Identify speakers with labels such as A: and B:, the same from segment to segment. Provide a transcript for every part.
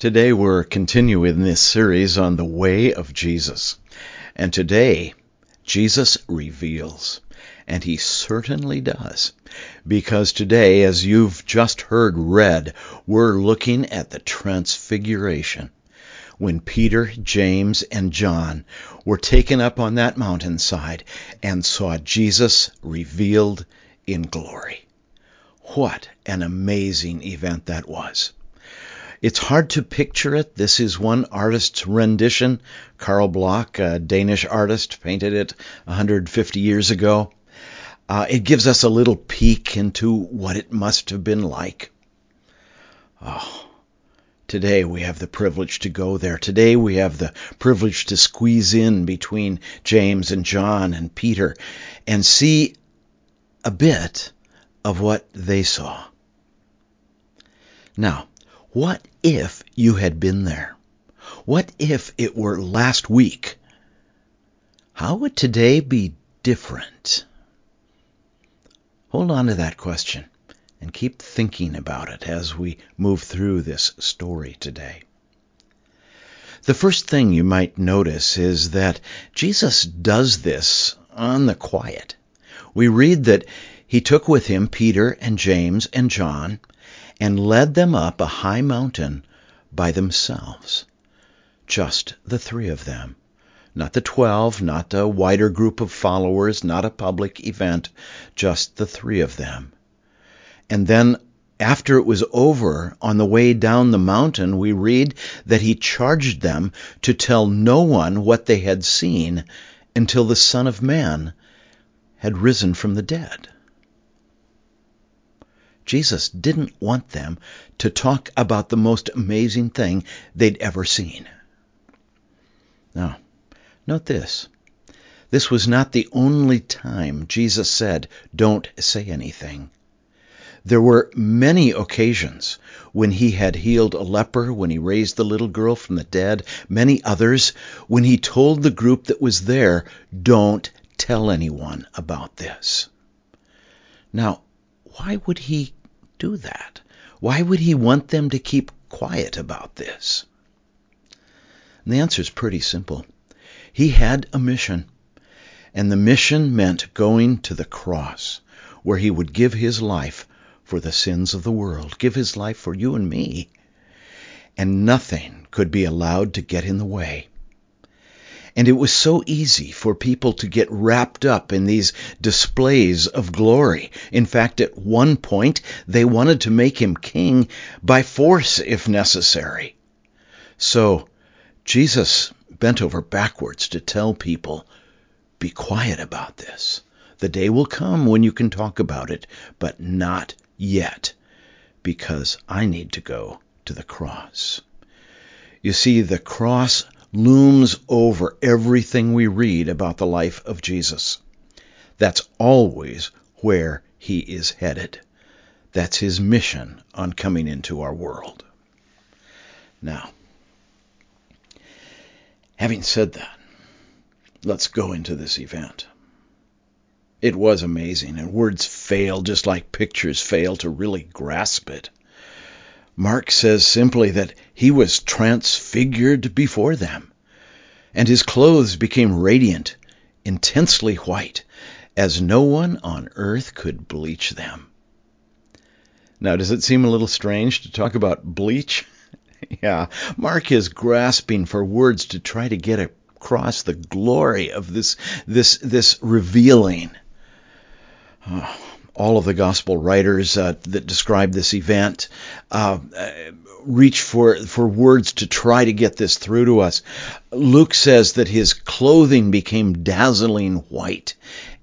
A: Today we're continuing this series on the way of Jesus. And today, Jesus reveals. And he certainly does. Because today, as you've just heard read, we're looking at the transfiguration. When Peter, James, and John were taken up on that mountainside and saw Jesus revealed in glory. What an amazing event that was. It's hard to picture it. This is one artist's rendition. Carl Bloch, a Danish artist, painted it 150 years ago. Uh, it gives us a little peek into what it must have been like. Oh, today we have the privilege to go there. Today we have the privilege to squeeze in between James and John and Peter and see a bit of what they saw. Now, what if you had been there? What if it were last week? How would today be different? Hold on to that question and keep thinking about it as we move through this story today. The first thing you might notice is that Jesus does this on the quiet. We read that he took with him Peter and James and John and led them up a high mountain by themselves. Just the three of them. Not the twelve, not a wider group of followers, not a public event, just the three of them. And then after it was over, on the way down the mountain, we read that he charged them to tell no one what they had seen until the Son of Man had risen from the dead. Jesus didn't want them to talk about the most amazing thing they'd ever seen. Now, note this. This was not the only time Jesus said, Don't say anything. There were many occasions when he had healed a leper, when he raised the little girl from the dead, many others when he told the group that was there, Don't tell anyone about this. Now, why would he do that? Why would he want them to keep quiet about this? And the answer is pretty simple. He had a mission, and the mission meant going to the cross, where he would give his life for the sins of the world, give his life for you and me. And nothing could be allowed to get in the way. And it was so easy for people to get wrapped up in these displays of glory. In fact, at one point, they wanted to make him king by force if necessary. So, Jesus bent over backwards to tell people, be quiet about this. The day will come when you can talk about it, but not yet, because I need to go to the cross. You see, the cross looms over everything we read about the life of Jesus. That's always where he is headed. That's his mission on coming into our world. Now, having said that, let's go into this event. It was amazing, and words fail just like pictures fail to really grasp it. Mark says simply that he was transfigured before them, and his clothes became radiant, intensely white, as no one on earth could bleach them. Now, does it seem a little strange to talk about bleach? yeah, Mark is grasping for words to try to get across the glory of this this this revealing. Oh, all of the gospel writers uh, that describe this event uh, reach for for words to try to get this through to us. Luke says that his clothing became dazzling white,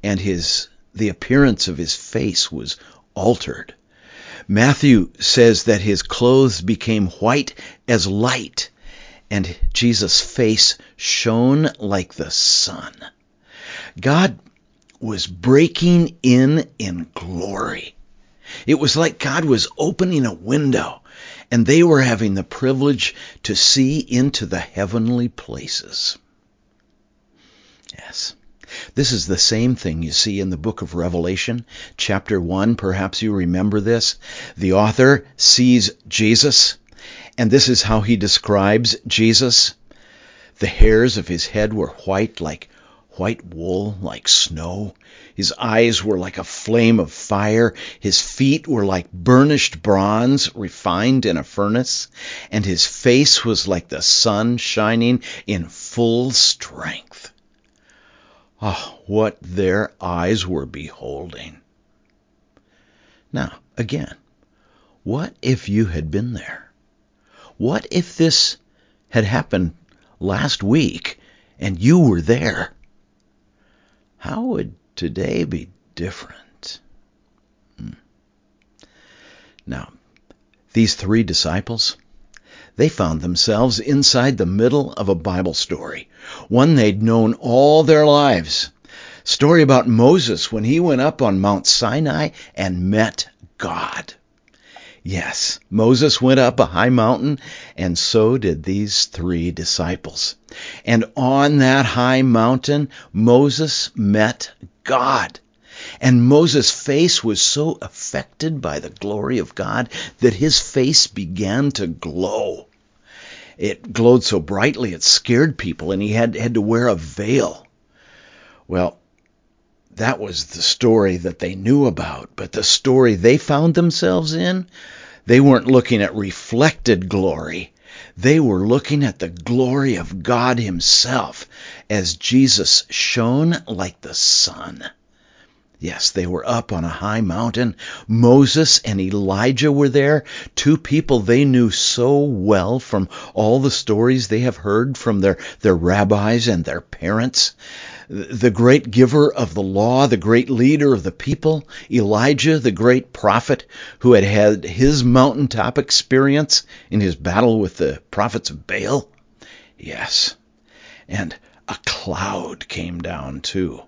A: and his the appearance of his face was altered. Matthew says that his clothes became white as light, and Jesus' face shone like the sun. God was breaking in in glory. It was like God was opening a window and they were having the privilege to see into the heavenly places. Yes. This is the same thing you see in the book of Revelation, chapter 1. Perhaps you remember this. The author sees Jesus And this is how he describes Jesus. The hairs of his head were white like white wool, like snow. His eyes were like a flame of fire. His feet were like burnished bronze refined in a furnace. And his face was like the sun shining in full strength. Oh, what their eyes were beholding. Now, again, what if you had been there? What if this had happened last week and you were there? How would today be different? Hmm. Now, these three disciples, they found themselves inside the middle of a Bible story, one they'd known all their lives. Story about Moses when he went up on Mount Sinai and met God. Yes, Moses went up a high mountain, and so did these three disciples. And on that high mountain, Moses met God. And Moses' face was so affected by the glory of God that his face began to glow. It glowed so brightly it scared people, and he had, had to wear a veil. Well, that was the story that they knew about, but the story they found themselves in, they weren't looking at reflected glory. They were looking at the glory of God Himself as Jesus shone like the sun. Yes, they were up on a high mountain. Moses and Elijah were there, two people they knew so well from all the stories they have heard from their, their rabbis and their parents the great giver of the law, the great leader of the people, Elijah, the great prophet who had had his mountaintop experience in his battle with the prophets of Baal? Yes. And a cloud came down too.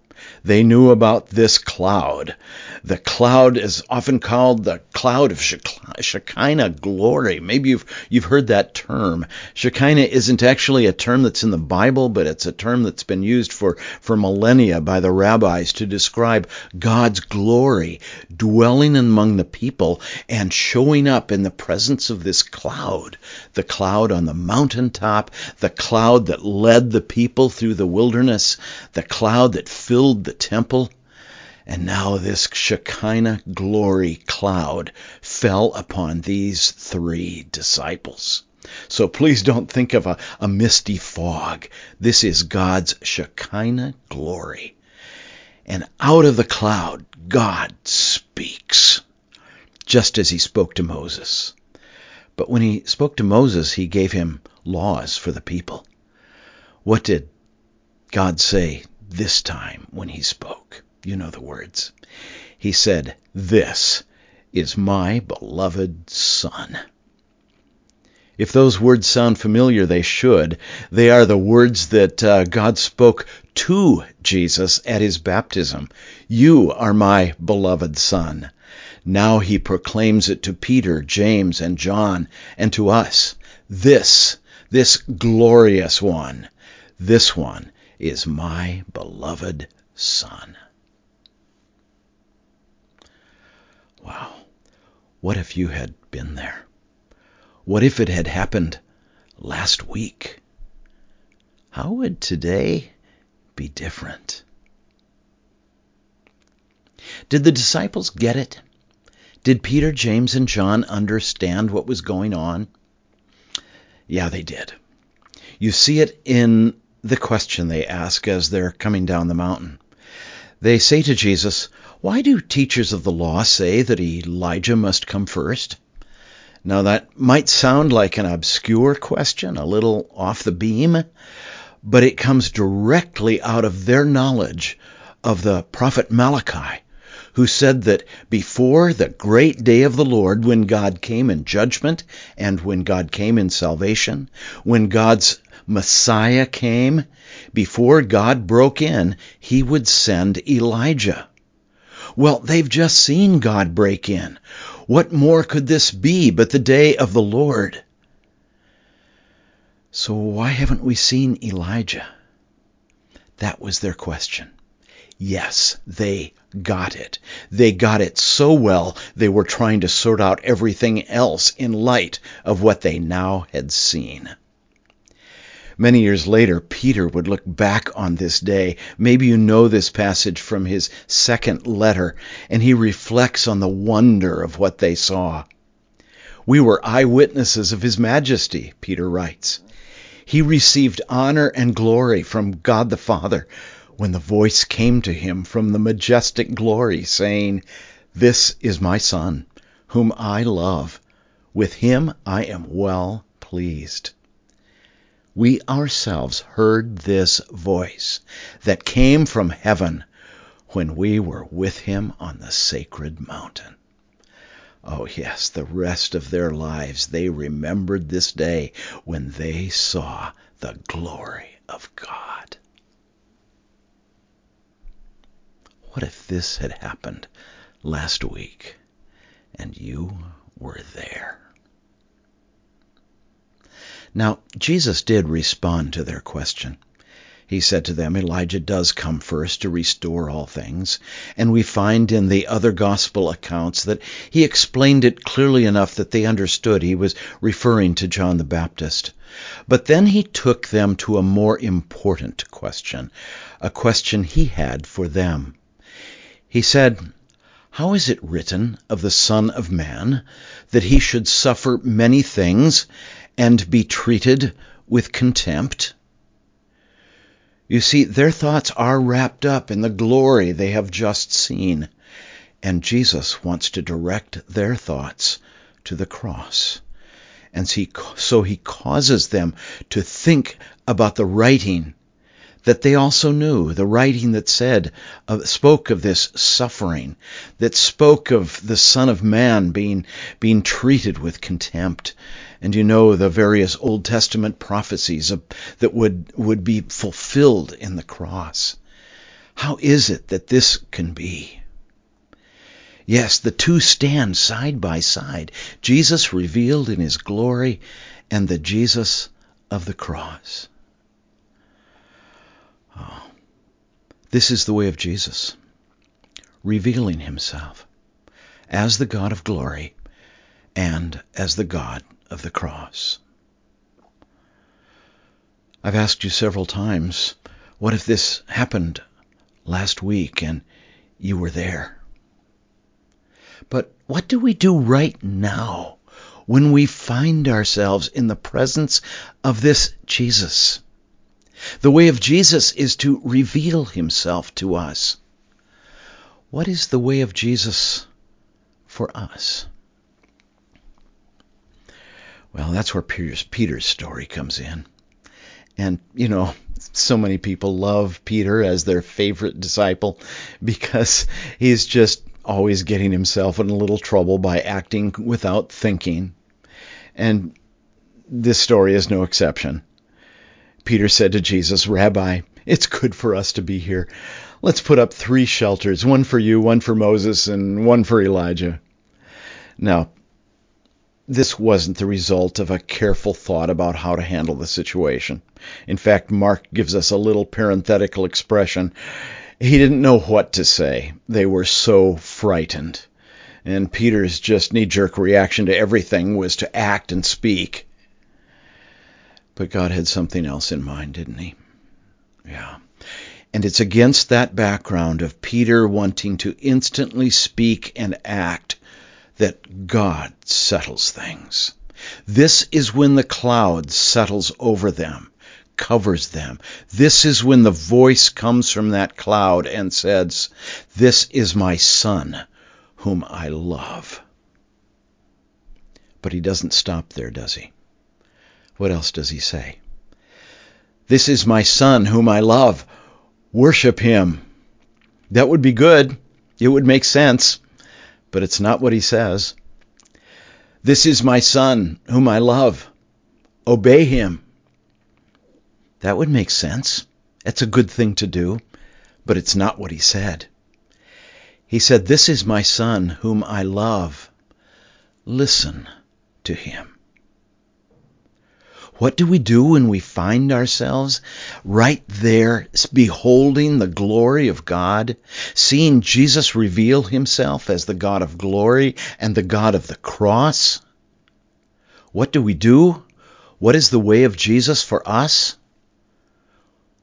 A: They knew about this cloud. The cloud is often called the cloud of Shekinah glory. Maybe you've you've heard that term. Shekinah isn't actually a term that's in the Bible, but it's a term that's been used for for millennia by the rabbis to describe God's glory dwelling among the people and showing up in the presence of this cloud. The cloud on the mountaintop, the cloud that led the people through the wilderness, the cloud that filled filled the temple. And now this Shekinah glory cloud fell upon these three disciples. So please don't think of a, a misty fog. This is God's Shekinah glory. And out of the cloud, God speaks, just as he spoke to Moses. But when he spoke to Moses, he gave him laws for the people. What did God say this time when he spoke. You know the words. He said, This is my beloved Son. If those words sound familiar, they should. They are the words that uh, God spoke to Jesus at his baptism. You are my beloved Son. Now he proclaims it to Peter, James, and John, and to us. This, this glorious one, this one is my beloved Son. Wow. What if you had been there? What if it had happened last week? How would today be different? Did the disciples get it? Did Peter, James, and John understand what was going on? Yeah, they did. You see it in the question they ask as they're coming down the mountain. They say to Jesus, Why do teachers of the law say that Elijah must come first? Now, that might sound like an obscure question, a little off the beam, but it comes directly out of their knowledge of the prophet Malachi, who said that before the great day of the Lord, when God came in judgment and when God came in salvation, when God's Messiah came, before God broke in, he would send Elijah. Well, they've just seen God break in. What more could this be but the day of the Lord? So why haven't we seen Elijah? That was their question. Yes, they got it. They got it so well they were trying to sort out everything else in light of what they now had seen. Many years later, Peter would look back on this day. Maybe you know this passage from his second letter, and he reflects on the wonder of what they saw. We were eyewitnesses of his majesty, Peter writes. He received honor and glory from God the Father when the voice came to him from the majestic glory, saying, This is my Son, whom I love. With him I am well pleased we ourselves heard this voice that came from heaven when we were with him on the sacred mountain. Oh, yes, the rest of their lives they remembered this day when they saw the glory of God. What if this had happened last week and you were there? Now, Jesus did respond to their question. He said to them, Elijah does come first to restore all things. And we find in the other gospel accounts that he explained it clearly enough that they understood he was referring to John the Baptist. But then he took them to a more important question, a question he had for them. He said, How is it written of the Son of Man that he should suffer many things and be treated with contempt? You see, their thoughts are wrapped up in the glory they have just seen, and Jesus wants to direct their thoughts to the cross. And so he causes them to think about the writing that they also knew, the writing that said, uh, spoke of this suffering, that spoke of the Son of Man being, being treated with contempt and you know the various Old Testament prophecies of, that would, would be fulfilled in the cross. How is it that this can be? Yes, the two stand side by side Jesus revealed in his glory and the Jesus of the cross. This is the way of Jesus, revealing himself as the God of glory and as the God of the cross. I've asked you several times, what if this happened last week and you were there? But what do we do right now when we find ourselves in the presence of this Jesus? The way of Jesus is to reveal himself to us. What is the way of Jesus for us? Well, that's where Peter's, Peter's story comes in. And, you know, so many people love Peter as their favorite disciple because he's just always getting himself in a little trouble by acting without thinking. And this story is no exception. Peter said to Jesus, Rabbi, it's good for us to be here. Let's put up three shelters one for you, one for Moses, and one for Elijah. Now, this wasn't the result of a careful thought about how to handle the situation. In fact, Mark gives us a little parenthetical expression. He didn't know what to say. They were so frightened. And Peter's just knee jerk reaction to everything was to act and speak. But God had something else in mind, didn't he? Yeah. And it's against that background of Peter wanting to instantly speak and act that God settles things. This is when the cloud settles over them, covers them. This is when the voice comes from that cloud and says, This is my son, whom I love. But he doesn't stop there, does he? What else does he say? This is my son, whom I love. Worship him. That would be good. It would make sense but it's not what he says. This is my son, whom I love. Obey him. That would make sense. It's a good thing to do, but it's not what he said. He said, This is my son, whom I love. Listen to him. What do we do when we find ourselves right there, beholding the glory of God, seeing Jesus reveal himself as the God of glory and the God of the cross? What do we do? What is the way of Jesus for us?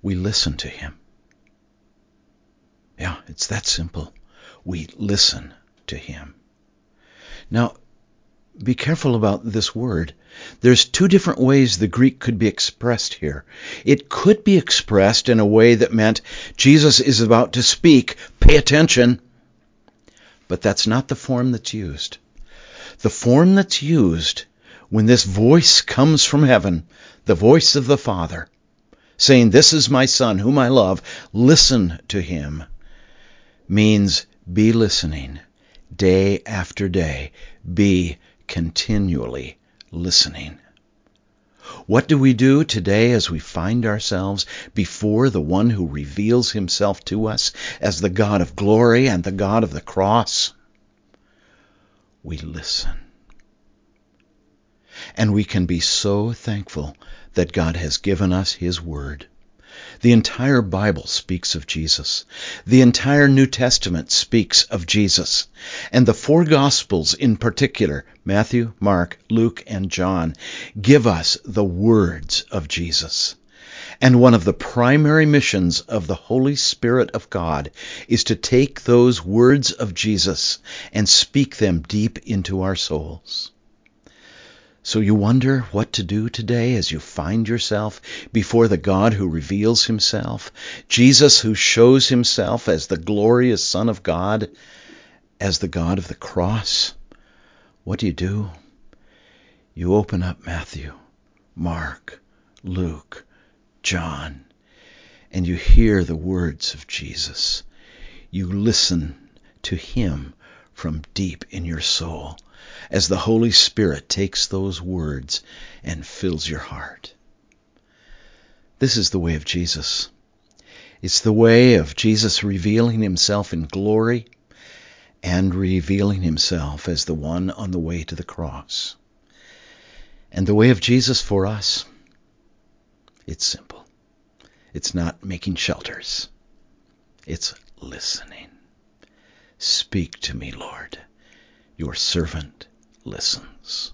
A: We listen to him. Yeah, it's that simple. We listen to him. Now, be careful about this word. There's two different ways the Greek could be expressed here. It could be expressed in a way that meant Jesus is about to speak, pay attention. But that's not the form that's used. The form that's used when this voice comes from heaven, the voice of the Father, saying, This is my Son, whom I love, listen to him, means be listening day after day. Be continually listening. What do we do today as we find ourselves before the one who reveals himself to us as the God of glory and the God of the cross? We listen. And we can be so thankful that God has given us his word. The entire Bible speaks of Jesus. The entire New Testament speaks of Jesus. And the four Gospels in particular, Matthew, Mark, Luke, and John, give us the words of Jesus. And one of the primary missions of the Holy Spirit of God is to take those words of Jesus and speak them deep into our souls. So you wonder what to do today as you find yourself before the God who reveals himself, Jesus who shows himself as the glorious Son of God, as the God of the cross. What do you do? You open up Matthew, Mark, Luke, John, and you hear the words of Jesus. You listen to him from deep in your soul as the Holy Spirit takes those words and fills your heart. This is the way of Jesus. It's the way of Jesus revealing himself in glory and revealing himself as the one on the way to the cross. And the way of Jesus for us, it's simple. It's not making shelters. It's listening. Speak to me, Lord. Your servant listens.